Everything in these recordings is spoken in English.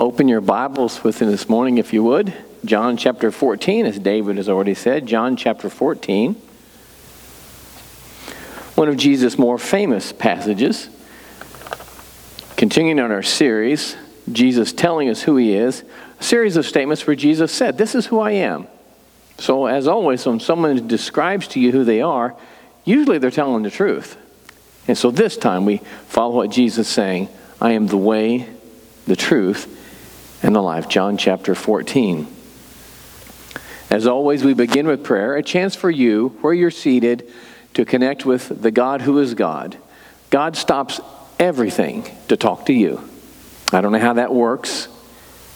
Open your Bibles with me this morning, if you would. John chapter 14, as David has already said. John chapter 14. One of Jesus' more famous passages. Continuing on our series, Jesus telling us who he is, a series of statements where Jesus said, This is who I am. So, as always, when someone describes to you who they are, usually they're telling the truth. And so this time we follow what Jesus is saying I am the way, the truth, and the life. John chapter 14. As always, we begin with prayer, a chance for you, where you're seated, to connect with the God who is God. God stops everything to talk to you. I don't know how that works.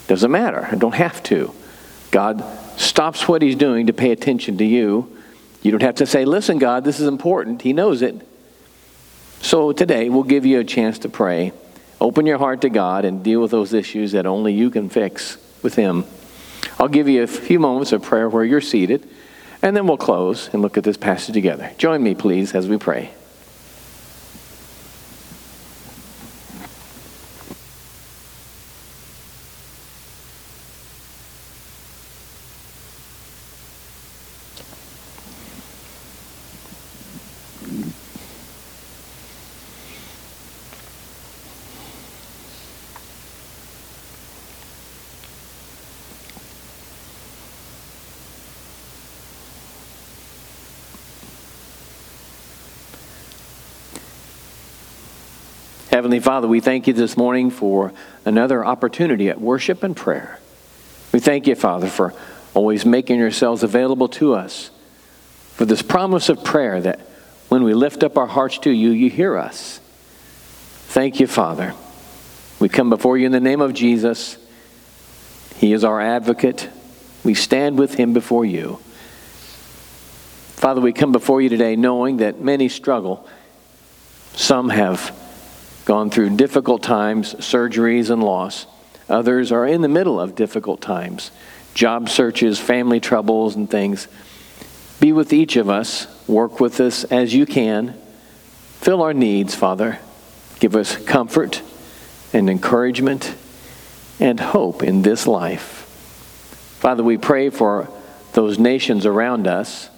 Doesn't matter. I don't have to. God stops what he's doing to pay attention to you. You don't have to say, Listen, God, this is important. He knows it. So today, we'll give you a chance to pray. Open your heart to God and deal with those issues that only you can fix with Him. I'll give you a few moments of prayer where you're seated, and then we'll close and look at this passage together. Join me, please, as we pray. Heavenly Father, we thank you this morning for another opportunity at worship and prayer. We thank you, Father, for always making yourselves available to us, for this promise of prayer that when we lift up our hearts to you, you hear us. Thank you, Father. We come before you in the name of Jesus. He is our advocate. We stand with him before you. Father, we come before you today knowing that many struggle. Some have gone through difficult times, surgeries, and loss. Others are in the middle of difficult times, job searches, family troubles, and things. Be with each of us. Work with us as you can. Fill our needs, Father. Give us comfort and encouragement and hope in this life. Father, we pray for those nations around us.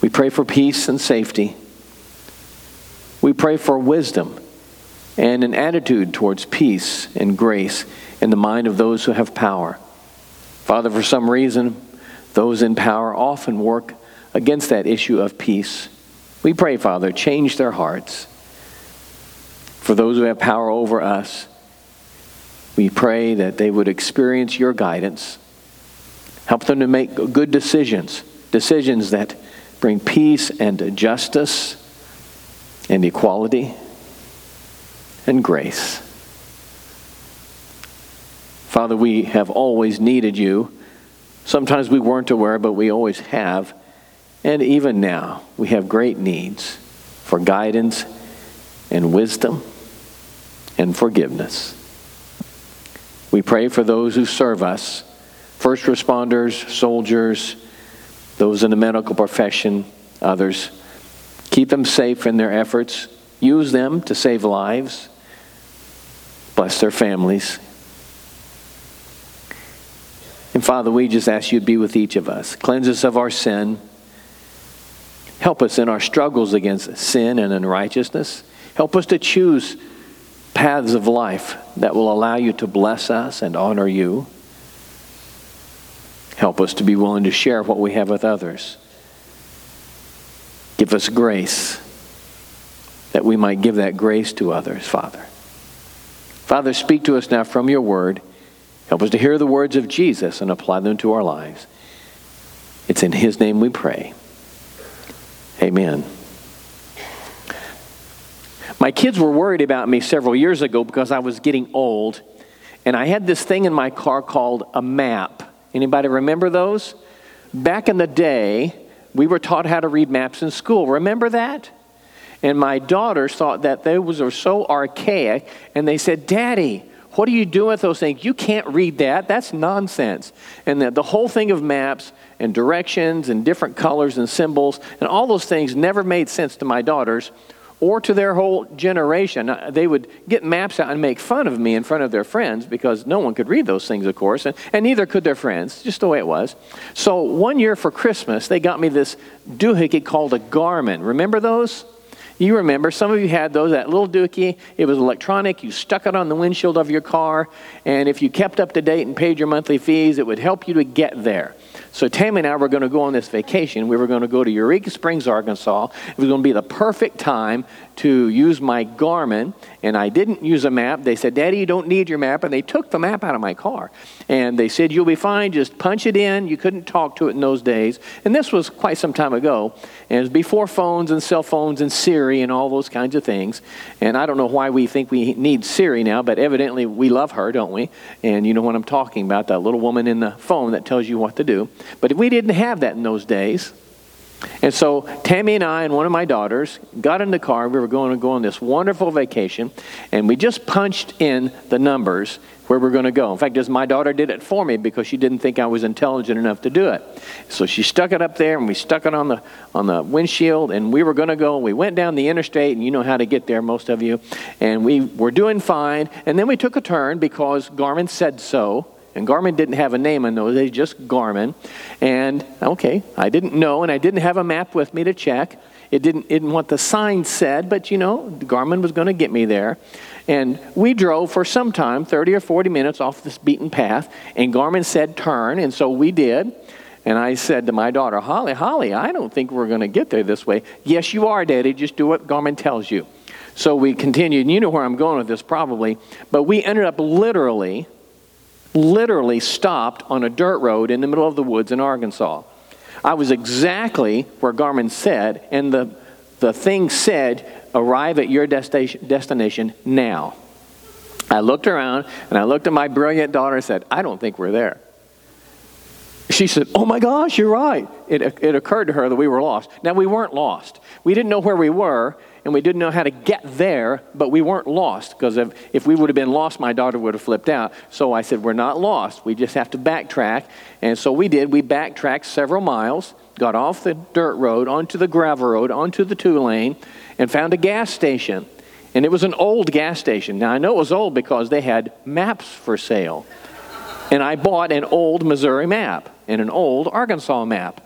We pray for peace and safety. We pray for wisdom and an attitude towards peace and grace in the mind of those who have power. Father, for some reason, those in power often work against that issue of peace. We pray, Father, change their hearts. For those who have power over us, we pray that they would experience your guidance. Help them to make good decisions, decisions that bring peace and justice and equality and grace. Father, we have always needed you. Sometimes we weren't aware, but we always have. And even now, we have great needs for guidance and wisdom and forgiveness. We pray for those who serve us first responders, soldiers, those in the medical profession, others. Keep them safe in their efforts. Use them to save lives. Bless their families. And Father, we just ask you to be with each of us. Cleanse us of our sin. Help us in our struggles against sin and unrighteousness. Help us to choose paths of life that will allow you to bless us and honor you. Help us to be willing to share what we have with others. Give us grace that we might give that grace to others, Father. Father, speak to us now from your word. Help us to hear the words of Jesus and apply them to our lives. It's in his name we pray. Amen. My kids were worried about me several years ago because I was getting old, and I had this thing in my car called a map. Anybody remember those? Back in the day, we were taught how to read maps in school. Remember that? And my daughters thought that those were so archaic, and they said, Daddy, what are you doing with those things? You can't read that. That's nonsense. And the, the whole thing of maps and directions and different colors and symbols and all those things never made sense to my daughters or to their whole generation. Uh, they would get maps out and make fun of me in front of their friends because no one could read those things, of course, and, and neither could their friends, just the way it was. So one year for Christmas, they got me this doohickey called a Garmin. Remember those? You remember, some of you had those, that little dookie. It was electronic. You stuck it on the windshield of your car, and if you kept up to date and paid your monthly fees, it would help you to get there. So Tammy and I were going to go on this vacation. We were going to go to Eureka Springs, Arkansas. It was going to be the perfect time to use my Garmin, and I didn't use a map. They said, Daddy, you don't need your map, and they took the map out of my car. And they said, You'll be fine, just punch it in. You couldn't talk to it in those days. And this was quite some time ago. And it was before phones and cell phones and Siri and all those kinds of things. And I don't know why we think we need Siri now, but evidently we love her, don't we? And you know what I'm talking about, that little woman in the phone that tells you what to do. But if we didn't have that in those days. And so Tammy and I and one of my daughters got in the car. We were going to go on this wonderful vacation, and we just punched in the numbers where we're going to go. In fact, my daughter did it for me because she didn't think I was intelligent enough to do it. So she stuck it up there, and we stuck it on the on the windshield, and we were going to go. We went down the interstate, and you know how to get there, most of you. And we were doing fine, and then we took a turn because Garmin said so. And Garmin didn't have a name on those, they just Garmin. And okay, I didn't know, and I didn't have a map with me to check. It didn't, it didn't what the sign said, but you know, Garmin was going to get me there. And we drove for some time, 30 or 40 minutes off this beaten path, and Garmin said turn, and so we did. And I said to my daughter, Holly, Holly, I don't think we're going to get there this way. Yes, you are, Daddy. Just do what Garmin tells you. So we continued, and you know where I'm going with this probably, but we ended up literally literally stopped on a dirt road in the middle of the woods in Arkansas. I was exactly where Garmin said, and the, the thing said, arrive at your destination, destination now. I looked around and I looked at my brilliant daughter and said, I don't think we're there. She said, Oh my gosh, you're right. It, it occurred to her that we were lost. Now, we weren't lost. We didn't know where we were, and we didn't know how to get there, but we weren't lost because if, if we would have been lost, my daughter would have flipped out. So I said, We're not lost. We just have to backtrack. And so we did. We backtracked several miles, got off the dirt road, onto the gravel road, onto the two lane, and found a gas station. And it was an old gas station. Now I know it was old because they had maps for sale. And I bought an old Missouri map and an old Arkansas map.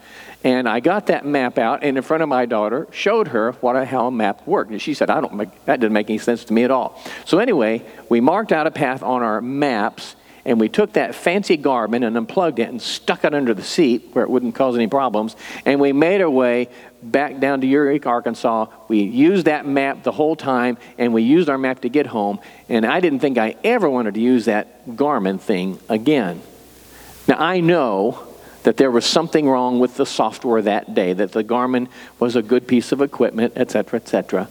And I got that map out and in front of my daughter, showed her what a, how a map worked. And she said, I don't make, that didn't make any sense to me at all. So anyway, we marked out a path on our maps and we took that fancy Garmin and unplugged it and stuck it under the seat where it wouldn't cause any problems. And we made our way back down to Eureka, Arkansas. We used that map the whole time, and we used our map to get home. And I didn't think I ever wanted to use that Garmin thing again. Now, I know that there was something wrong with the software that day, that the Garmin was a good piece of equipment, etc., etc.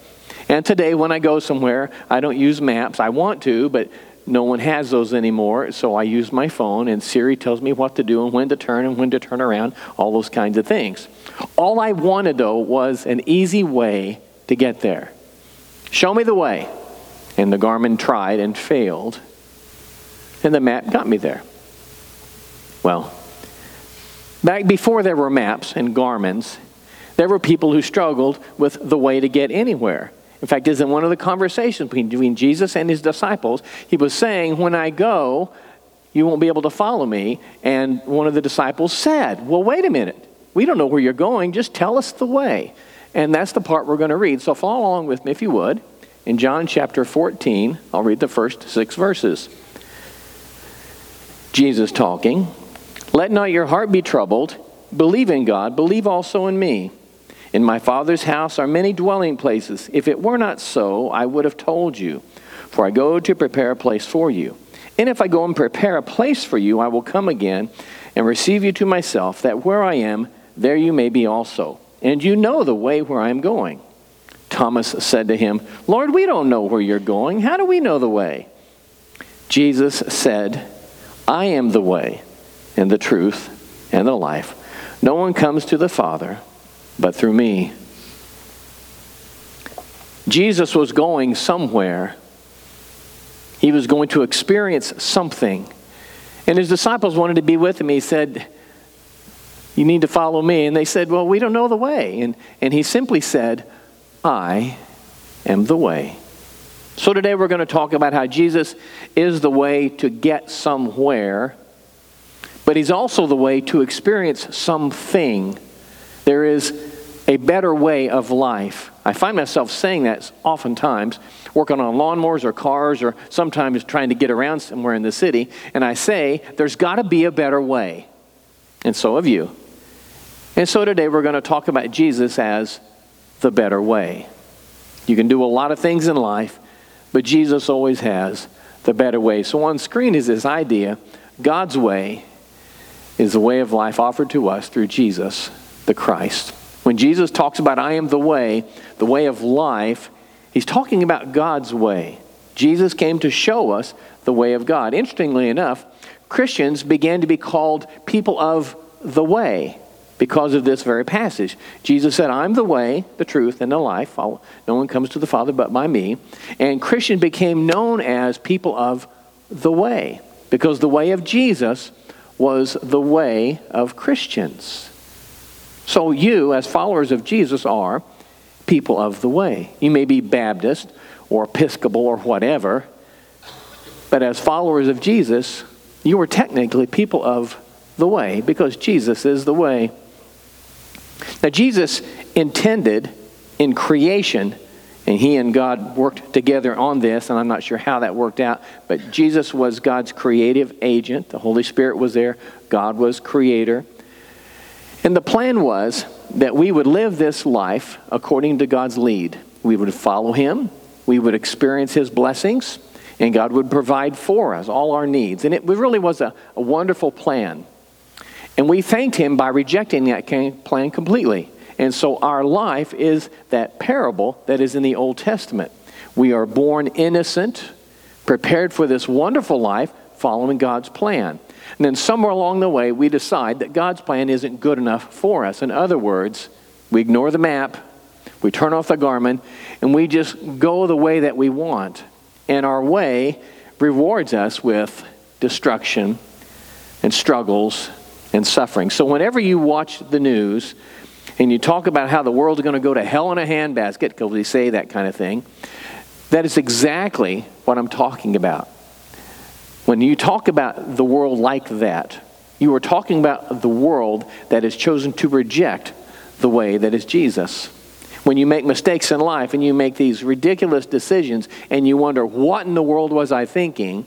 And today, when I go somewhere, I don't use maps. I want to, but no one has those anymore, so I use my phone, and Siri tells me what to do and when to turn and when to turn around, all those kinds of things. All I wanted, though, was an easy way to get there. Show me the way. And the Garmin tried and failed, and the map got me there. Well, Back before there were maps and Garmins, there were people who struggled with the way to get anywhere. In fact, is in one of the conversations between Jesus and his disciples, he was saying, When I go, you won't be able to follow me. And one of the disciples said, Well, wait a minute. We don't know where you're going. Just tell us the way. And that's the part we're going to read. So follow along with me if you would. In John chapter 14, I'll read the first six verses. Jesus talking. Let not your heart be troubled. Believe in God, believe also in me. In my Father's house are many dwelling places. If it were not so, I would have told you. For I go to prepare a place for you. And if I go and prepare a place for you, I will come again and receive you to myself, that where I am, there you may be also. And you know the way where I am going. Thomas said to him, Lord, we don't know where you're going. How do we know the way? Jesus said, I am the way and the truth and the life. No one comes to the Father but through me. Jesus was going somewhere. He was going to experience something. And his disciples wanted to be with him. He said, You need to follow me. And they said, Well, we don't know the way. And, and he simply said, I am the way. So today we're going to talk about how Jesus is the way to get somewhere, but he's also the way to experience something. There is a better way of life. I find myself saying that oftentimes, working on lawnmowers or cars, or sometimes trying to get around somewhere in the city, and I say, there's got to be a better way. And so have you. And so today we're going to talk about Jesus as the better way. You can do a lot of things in life, but Jesus always has the better way. So on screen is this idea God's way is the way of life offered to us through Jesus, the Christ. When Jesus talks about, I am the way, the way of life, he's talking about God's way. Jesus came to show us the way of God. Interestingly enough, Christians began to be called people of the way because of this very passage. Jesus said, I'm the way, the truth, and the life. no one comes to the Father but by me. And Christians became known as people of the way because the way of Jesus was the way of Christians. So you, as followers of Jesus, are people of the way. You may be Baptist or Episcopal or whatever, but as followers of Jesus, you are technically people of the way because Jesus is the way. Now, Jesus intended in creation, and he and God worked together on this, and I'm not sure how that worked out, but Jesus was God's creative agent. The Holy Spirit was there, God was creator. And the plan was that we would live this life according to God's lead. We would follow Him, we would experience His blessings, and God would provide for us all our needs. And it really was a, a wonderful plan. And we thanked him by rejecting that plan completely. And so our life is that parable that is in the Old Testament. We are born innocent, prepared for this wonderful life, following God's plan. And then somewhere along the way, we decide that God's plan isn't good enough for us. In other words, we ignore the map, we turn off the Garmin, and we just go the way that we want. And our way rewards us with destruction and struggles and suffering. So whenever you watch the news and you talk about how the world's going to go to hell in a handbasket, because we say that kind of thing, that is exactly what I'm talking about. When you talk about the world like that, you are talking about the world that has chosen to reject the way that is Jesus. When you make mistakes in life and you make these ridiculous decisions and you wonder, what in the world was I thinking?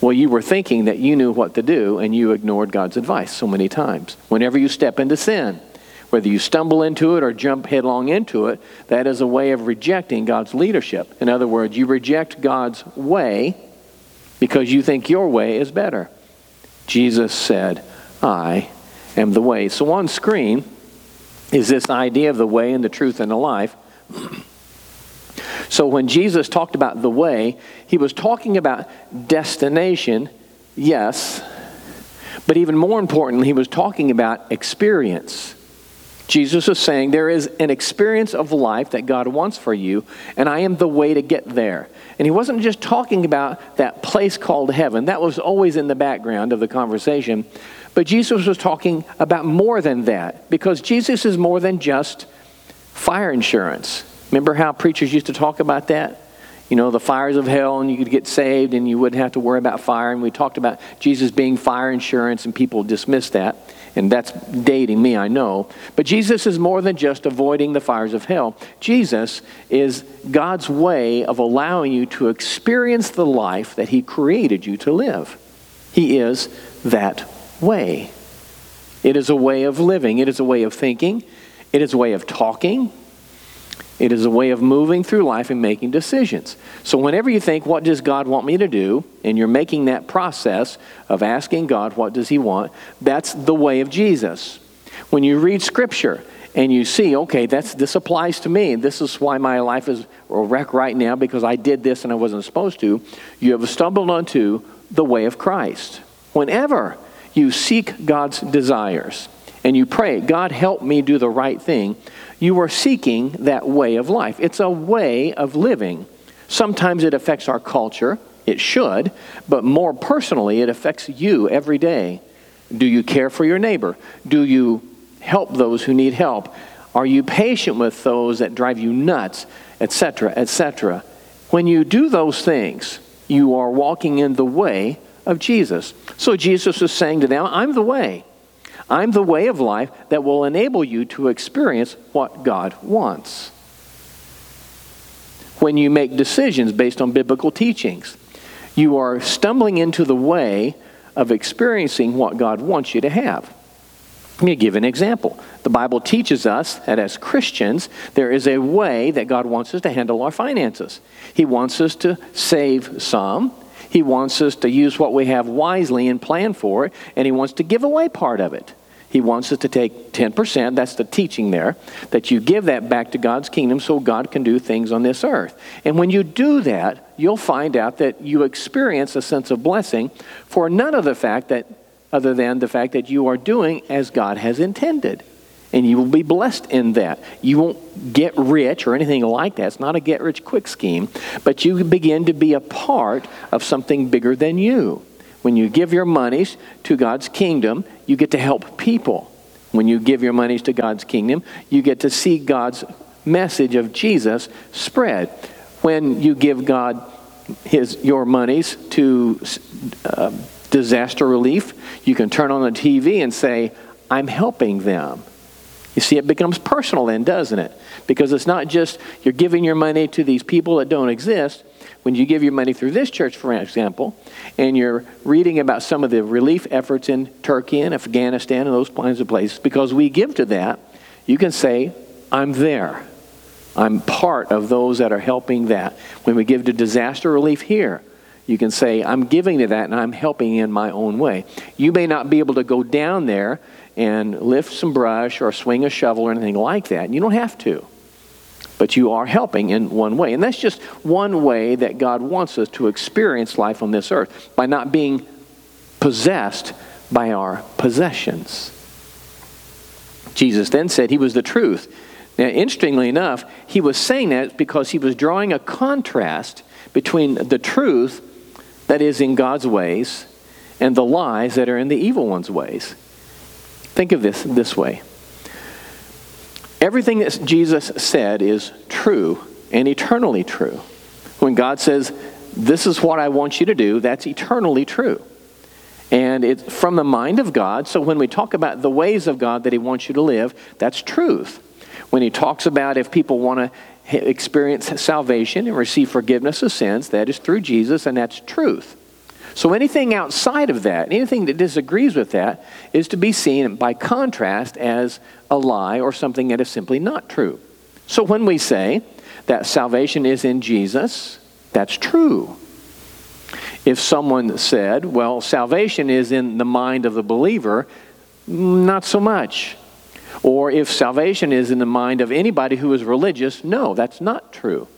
Well, you were thinking that you knew what to do and you ignored God's advice so many times. Whenever you step into sin, whether you stumble into it or jump headlong into it, that is a way of rejecting God's leadership. In other words, you reject God's way because you think your way is better. Jesus said, I am the way. So on screen is this idea of the way and the truth and the life. So when Jesus talked about the way, he was talking about destination, yes, but even more importantly, he was talking about experience. Jesus was saying there is an experience of life that God wants for you, and I am the way to get there. And he wasn't just talking about that place called heaven, that was always in the background of the conversation. But Jesus was talking about more than that, because Jesus is more than just fire insurance. Remember how preachers used to talk about that? You know, the fires of hell, and you could get saved and you wouldn't have to worry about fire. And we talked about Jesus being fire insurance, and people dismissed that. And that's dating me, I know. But Jesus is more than just avoiding the fires of hell. Jesus is God's way of allowing you to experience the life that He created you to live. He is that way. It is a way of living, it is a way of thinking, it is a way of talking, it is a way of moving through life and making decisions. So, whenever you think, What does God want me to do? and you're making that process of asking God, What does He want? that's the way of Jesus. When you read Scripture and you see, okay, that's, this applies to me, this is why my life is a wreck right now because I did this and I wasn't supposed to, you have stumbled onto the way of Christ. Whenever you seek God's desires and you pray, God, help me do the right thing you are seeking that way of life. It's a way of living. Sometimes it affects our culture, it should, but more personally, it affects you every day. Do you care for your neighbor? Do you help those who need help? Are you patient with those that drive you nuts, etc., etc.? When you do those things, you are walking in the way of Jesus. So Jesus was saying to them, I'm the way. I'm the way of life that will enable you to experience what God wants. When you make decisions based on biblical teachings, you are stumbling into the way of experiencing what God wants you to have. Let me give an example. The Bible teaches us that as Christians, there is a way that God wants us to handle our finances. He wants us to save some, He wants us to use what we have wisely and plan for it, and He wants to give away part of it. He wants us to take 10%, that's the teaching there, that you give that back to God's kingdom so God can do things on this earth. And when you do that, you'll find out that you experience a sense of blessing for none of the fact that, other than the fact that you are doing as God has intended. And you will be blessed in that. You won't get rich or anything like that. It's not a get rich quick scheme, but you begin to be a part of something bigger than you. When you give your monies to God's kingdom, you get to help people. When you give your monies to God's kingdom, you get to see God's message of Jesus spread. When you give God his, your monies to uh, disaster relief, you can turn on the TV and say, I'm helping them. You see, it becomes personal then, doesn't it? Because it's not just you're giving your money to these people that don't exist, when you give your money through this church, for example, and you're reading about some of the relief efforts in Turkey and Afghanistan and those kinds of places, because we give to that, you can say, I'm there. I'm part of those that are helping that. When we give to disaster relief here, you can say, I'm giving to that and I'm helping in my own way. You may not be able to go down there and lift some brush or swing a shovel or anything like that. You don't have to but you are helping in one way. And that's just one way that God wants us to experience life on this earth by not being possessed by our possessions. Jesus then said he was the truth. Now, interestingly enough, he was saying that because he was drawing a contrast between the truth that is in God's ways and the lies that are in the evil one's ways. Think of this this way Everything that Jesus said is true and eternally true. When God says, This is what I want you to do, that's eternally true. And it's from the mind of God. So when we talk about the ways of God that He wants you to live, that's truth. When He talks about if people want to experience salvation and receive forgiveness of sins, that is through Jesus, and that's truth. So anything outside of that, anything that disagrees with that, is to be seen by contrast as a lie or something that is simply not true. So when we say that salvation is in Jesus, that's true. If someone said, well, salvation is in the mind of the believer, not so much. Or if salvation is in the mind of anybody who is religious, no, that's not true.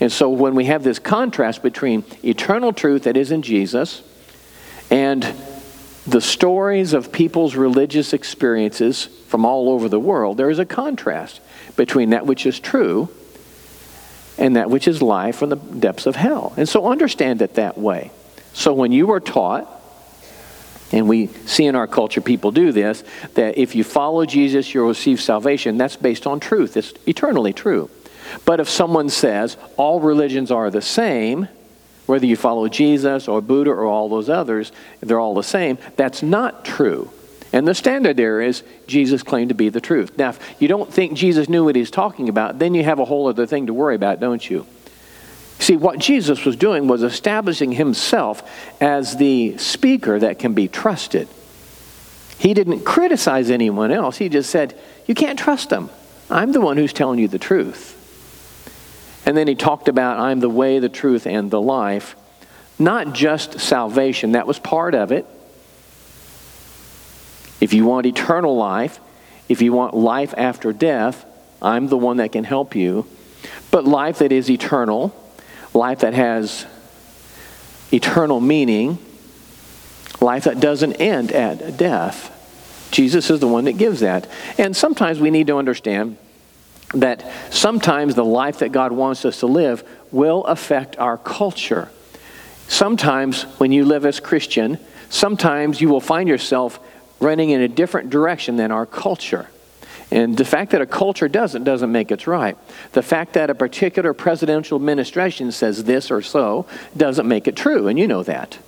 And so when we have this contrast between eternal truth that is in Jesus and the stories of people's religious experiences from all over the world, there is a contrast between that which is true and that which is lie from the depths of hell. And so understand it that way. So when you are taught, and we see in our culture people do this, that if you follow Jesus, you'll receive salvation, that's based on truth. It's eternally true. But if someone says all religions are the same, whether you follow Jesus or Buddha or all those others, they're all the same, that's not true. And the standard there is Jesus claimed to be the truth. Now, if you don't think Jesus knew what he's talking about, then you have a whole other thing to worry about, don't you? See, what Jesus was doing was establishing himself as the speaker that can be trusted. He didn't criticize anyone else. He just said, You can't trust them. I'm the one who's telling you the truth. And then he talked about, I'm the way, the truth, and the life. Not just salvation, that was part of it. If you want eternal life, if you want life after death, I'm the one that can help you. But life that is eternal, life that has eternal meaning, life that doesn't end at death. Jesus is the one that gives that. And sometimes we need to understand that sometimes the life that God wants us to live will affect our culture. Sometimes when you live as Christian, sometimes you will find yourself running in a different direction than our culture. And the fact that a culture doesn't doesn't make it right. The fact that a particular presidential administration says this or so doesn't make it true, and you know that.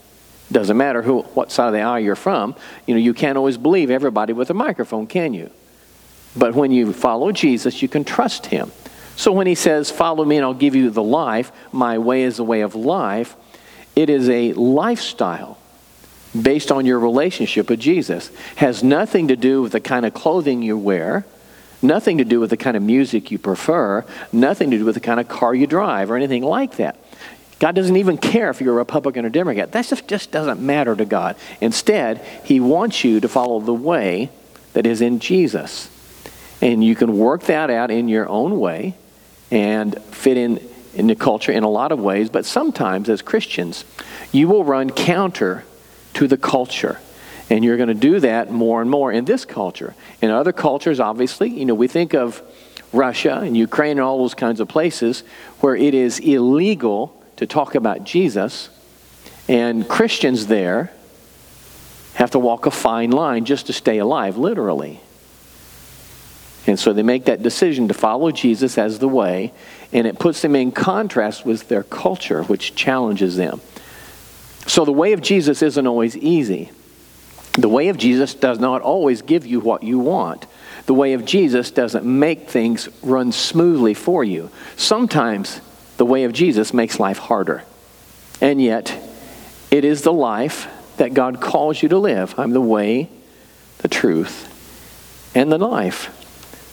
Doesn't matter who, what side of the aisle you're from. You know, you can't always believe everybody with a microphone, can you? But when you follow Jesus, you can trust him. So when he says, Follow me and I'll give you the life, my way is the way of life, it is a lifestyle based on your relationship with Jesus. Has nothing to do with the kind of clothing you wear, nothing to do with the kind of music you prefer, nothing to do with the kind of car you drive or anything like that. God doesn't even care if you're a Republican or Democrat. That just, just doesn't matter to God. Instead, He wants you to follow the way that is in Jesus. And you can work that out in your own way and fit in in the culture in a lot of ways, but sometimes as Christians, you will run counter to the culture. And you're going to do that more and more in this culture. In other cultures, obviously, you know, we think of Russia and Ukraine and all those kinds of places where it is illegal to talk about Jesus, and Christians there have to walk a fine line just to stay alive, literally. And so they make that decision to follow Jesus as the way, and it puts them in contrast with their culture, which challenges them. So the way of Jesus isn't always easy. The way of Jesus does not always give you what you want. The way of Jesus doesn't make things run smoothly for you. Sometimes the way of Jesus makes life harder. And yet, it is the life that God calls you to live. I'm the way, the truth, and the life.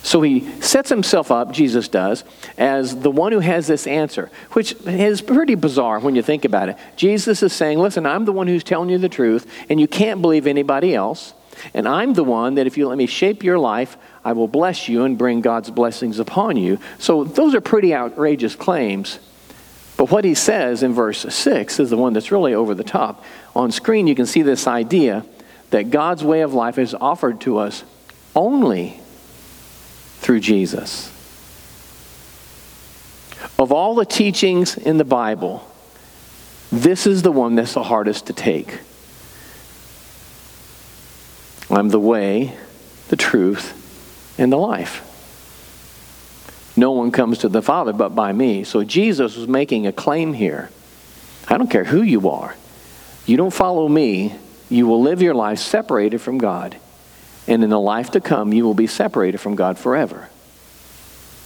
So he sets himself up, Jesus does, as the one who has this answer, which is pretty bizarre when you think about it. Jesus is saying, Listen, I'm the one who's telling you the truth, and you can't believe anybody else. And I'm the one that if you let me shape your life, I will bless you and bring God's blessings upon you. So those are pretty outrageous claims. But what he says in verse 6 is the one that's really over the top. On screen, you can see this idea that God's way of life is offered to us only through Jesus. Of all the teachings in the Bible, this is the one that's the hardest to take. I'm the way, the truth, and the life. No one comes to the Father but by me. So Jesus was making a claim here. I don't care who you are. You don't follow me, you will live your life separated from God. And in the life to come, you will be separated from God forever.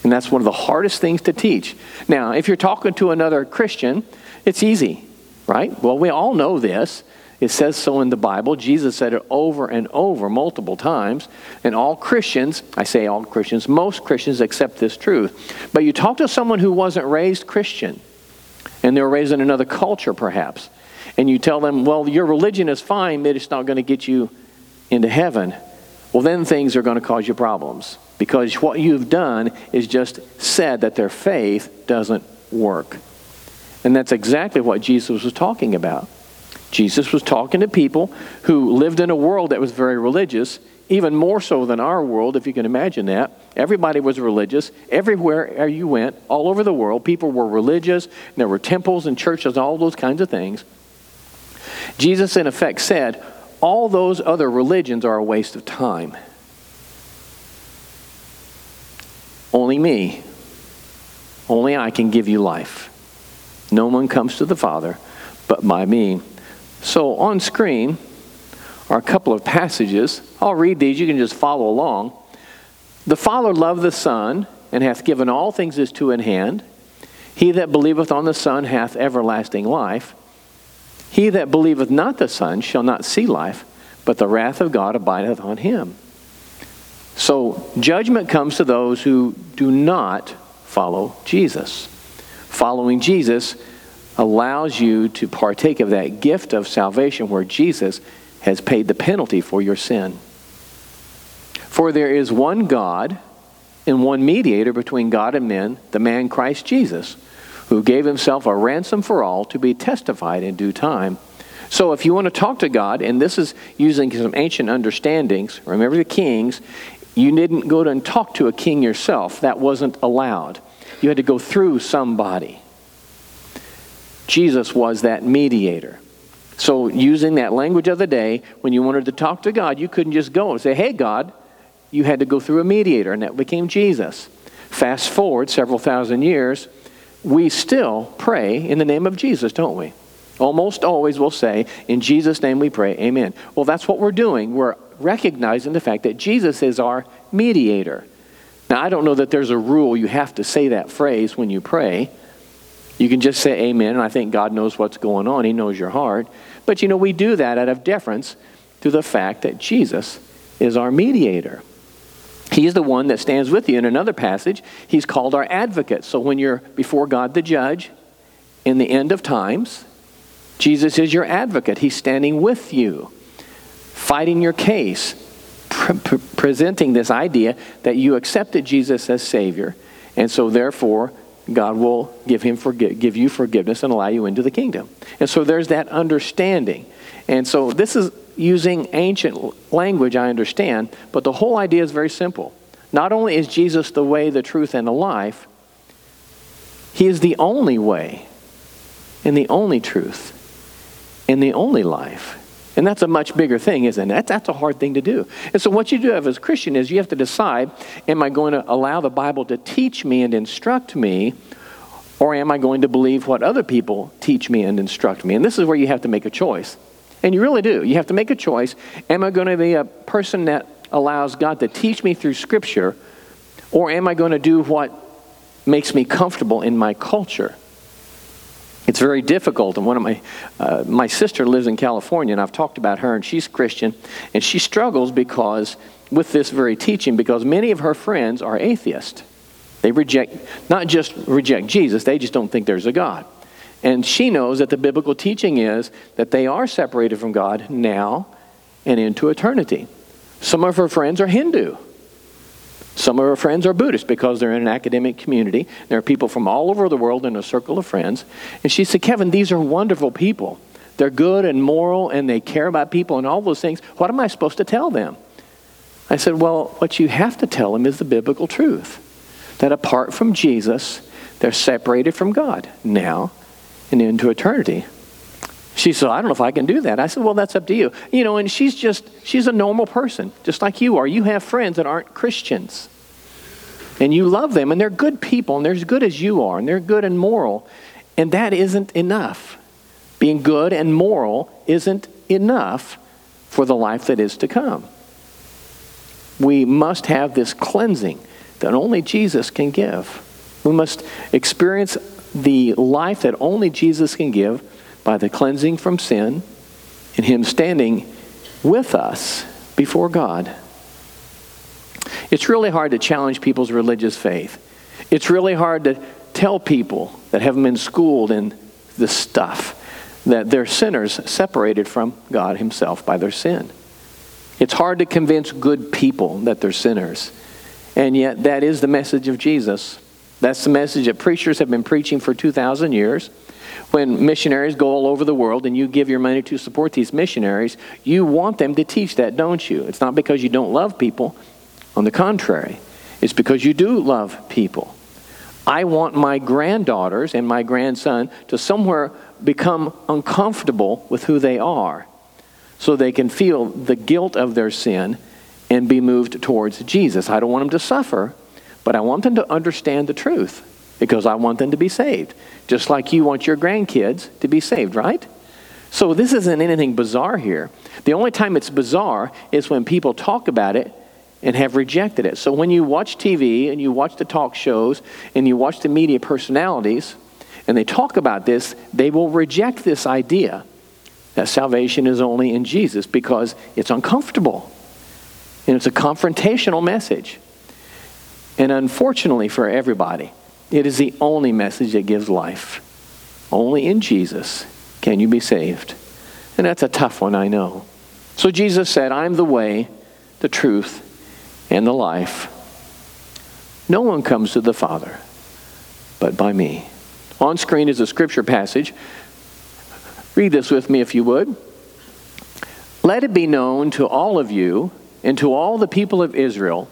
And that's one of the hardest things to teach. Now, if you're talking to another Christian, it's easy, right? Well, we all know this. It says so in the Bible. Jesus said it over and over multiple times. And all Christians, I say all Christians, most Christians accept this truth. But you talk to someone who wasn't raised Christian, and they were raised in another culture perhaps, and you tell them, well, your religion is fine, but it's not going to get you into heaven well, then things are going to cause you problems because what you've done is just said that their faith doesn't work. And that's exactly what Jesus was talking about. Jesus was talking to people who lived in a world that was very religious, even more so than our world, if you can imagine that. Everybody was religious. Everywhere you went, all over the world, people were religious. there were temples and churches, all those kinds of things. Jesus, in effect, said, all those other religions are a waste of time. Only me, only I can give you life. No one comes to the Father but by me. So on screen are a couple of passages. I'll read these, you can just follow along. The Father loved the Son and hath given all things his two in hand. He that believeth on the Son hath everlasting life. He that believeth not the Son shall not see life, but the wrath of God abideth on him. So judgment comes to those who do not follow Jesus. Following Jesus allows you to partake of that gift of salvation where Jesus has paid the penalty for your sin. For there is one God and one mediator between God and men, the man Christ Jesus who gave himself a ransom for all to be testified in due time. So, if you want to talk to God, and this is using some ancient understandings, remember the kings, you didn't go to and talk to a king yourself. That wasn't allowed. You had to go through somebody. Jesus was that mediator. So, using that language of the day, when you wanted to talk to God, you couldn't just go and say, Hey, God, you had to go through a mediator, and that became Jesus. Fast forward several thousand years, we still pray in the name of Jesus, don't we? Almost always we'll say, In Jesus' name we pray, Amen. Well, that's what we're doing. We're recognizing the fact that Jesus is our mediator. Now, I don't know that there's a rule you have to say that phrase when you pray. You can just say amen, and I think God knows what's going on. He knows your heart. But you know, we do that out of deference to the fact that Jesus is our mediator. He's the one that stands with you. In another passage, he's called our advocate. So when you're before God the judge in the end of times, Jesus is your advocate. He's standing with you, fighting your case, pre- presenting this idea that you accepted Jesus as Savior, and so therefore God will give him forgive, give you forgiveness and allow you into the kingdom. And so there's that understanding. And so this is using ancient language, I understand, but the whole idea is very simple. Not only is Jesus the way, the truth, and the life, he is the only way and the only truth and the only life. And that's a much bigger thing, isn't it? That's a hard thing to do. And so, what you do have as a Christian is you have to decide am I going to allow the Bible to teach me and instruct me, or am I going to believe what other people teach me and instruct me? And this is where you have to make a choice. And you really do. You have to make a choice. Am I going to be a person that allows God to teach me through Scripture, or am I going to do what makes me comfortable in my culture? It's very difficult. And one of my, uh, my sister lives in California, and I've talked about her, and she's Christian, and she struggles because with this very teaching because many of her friends are atheists. They reject, not just reject Jesus, they just don't think there's a God. And she knows that the biblical teaching is that they are separated from God now and into eternity. Some of her friends are Hindu. Some of her friends are Buddhist because they're in an academic community. There are people from all over the world in a circle of friends. And she said, Kevin, these are wonderful people. They're good and moral and they care about people and all those things. What am I supposed to tell them? I said, Well, what you have to tell them is the biblical truth that apart from Jesus, they're separated from God now and into eternity. She said, I don't know if I can do that. I said, Well, that's up to you. You know, and she's just, she's a normal person, just like you are. You have friends that aren't Christians. And you love them, and they're good people, and they're as good as you are, and they're good and moral. And that isn't enough. Being good and moral isn't enough for the life that is to come. We must have this cleansing that only Jesus can give. We must experience the life that only Jesus can give by the cleansing from sin and Him standing with us before God. It's really hard to challenge people's religious faith. It's really hard to tell people that haven't been schooled in this stuff that they're sinners separated from God Himself by their sin. It's hard to convince good people that they're sinners. And yet, that is the message of Jesus. That's the message that preachers have been preaching for 2,000 years when missionaries go all over the world and you give your money to support these missionaries, you want them to teach that, don't you? It's not because you don't love people. On the contrary, it's because you do love people. I want my granddaughters and my grandson to somewhere become uncomfortable with who they are so they can feel the guilt of their sin and be moved towards Jesus. I don't want them to suffer, but I want them to understand the truth because I want them to be saved. Just like you want your grandkids to be saved, right? So this isn't anything bizarre here. The only time it's bizarre is when people talk about it and have rejected it. So when you watch TV and you watch the talk shows and you watch the media personalities and they talk about this, they will reject this idea that salvation is only in Jesus because it's uncomfortable. And it's a confrontational message. And unfortunately for everybody, it is the only message that gives life. Only in Jesus can you be saved. And that's a tough one, I know. So Jesus said, I'm the way, the truth, and the life. No one comes to the Father but by me. On screen is a scripture passage. Read this with me if you would. Let it be known to all of you and to all the people of Israel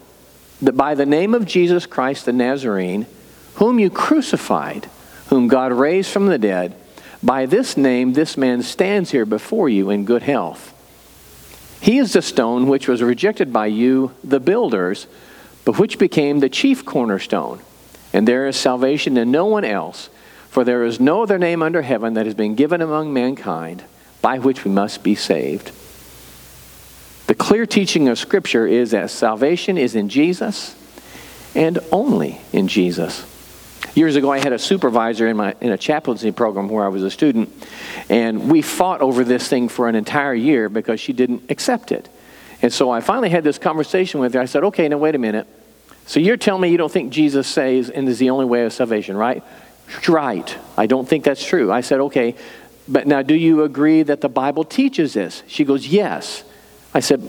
that by the name of Jesus Christ the Nazarene, whom you crucified, whom God raised from the dead, by this name this man stands here before you in good health. He is the stone which was rejected by you, the builders, but which became the chief cornerstone. And there is salvation in no one else, for there is no other name under heaven that has been given among mankind by which we must be saved. The clear teaching of Scripture is that salvation is in Jesus and only in Jesus. Years ago, I had a supervisor in, my, in a chaplaincy program where I was a student, and we fought over this thing for an entire year because she didn't accept it. And so I finally had this conversation with her. I said, Okay, now wait a minute. So you're telling me you don't think Jesus saves and is the only way of salvation, right? Right. I don't think that's true. I said, Okay, but now do you agree that the Bible teaches this? She goes, Yes. I said,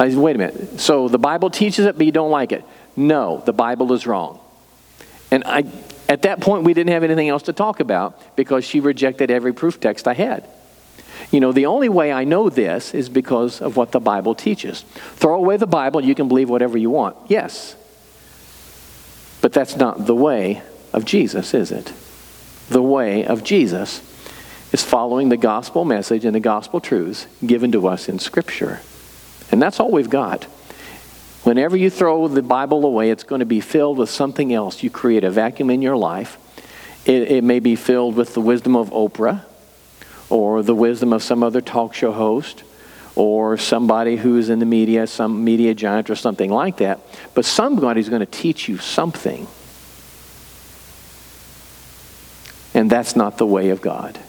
I said, Wait a minute. So the Bible teaches it, but you don't like it? No, the Bible is wrong. And I, at that point, we didn't have anything else to talk about because she rejected every proof text I had. You know, the only way I know this is because of what the Bible teaches. Throw away the Bible, you can believe whatever you want. Yes. But that's not the way of Jesus, is it? The way of Jesus is following the gospel message and the gospel truths given to us in Scripture. And that's all we've got. Whenever you throw the Bible away, it's going to be filled with something else. You create a vacuum in your life. It, it, may be filled with the wisdom of Oprah, or the wisdom of some other talk show host, or somebody who's in the media, some media giant, or something like that. But somebody's going to teach you something. And that's not the way of God.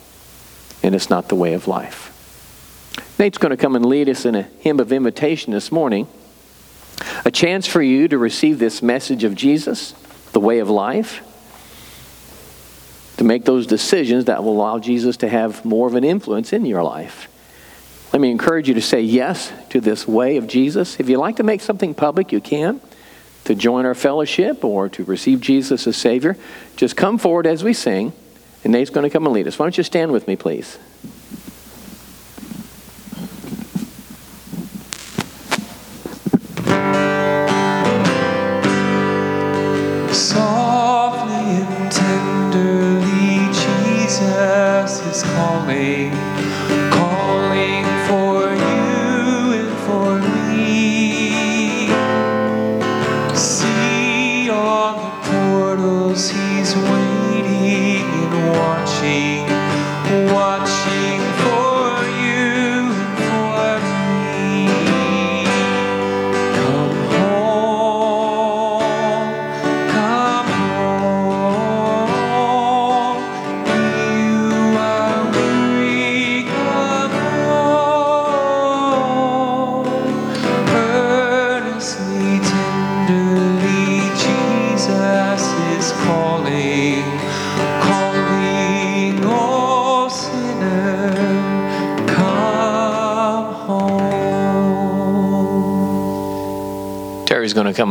And it's not the way of life. Nate's going to come and lead us in a hymn of invitation this morning. A chance for you to receive this message of Jesus, the way of life, to make those decisions that will allow Jesus to have more of an influence in your life. Let me encourage you to say yes to this way of Jesus. If you'd like to make something public, you can. To join our fellowship or to receive Jesus as Savior, just come forward as we sing, and Nate's going to come and lead us. Why don't you stand with me, please?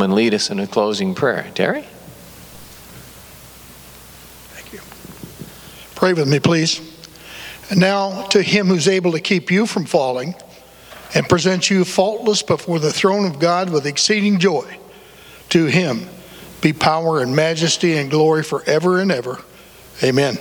Come and lead us in a closing prayer. Terry? Thank you. Pray with me, please. And now to him who's able to keep you from falling and present you faultless before the throne of God with exceeding joy. To him be power and majesty and glory forever and ever. Amen.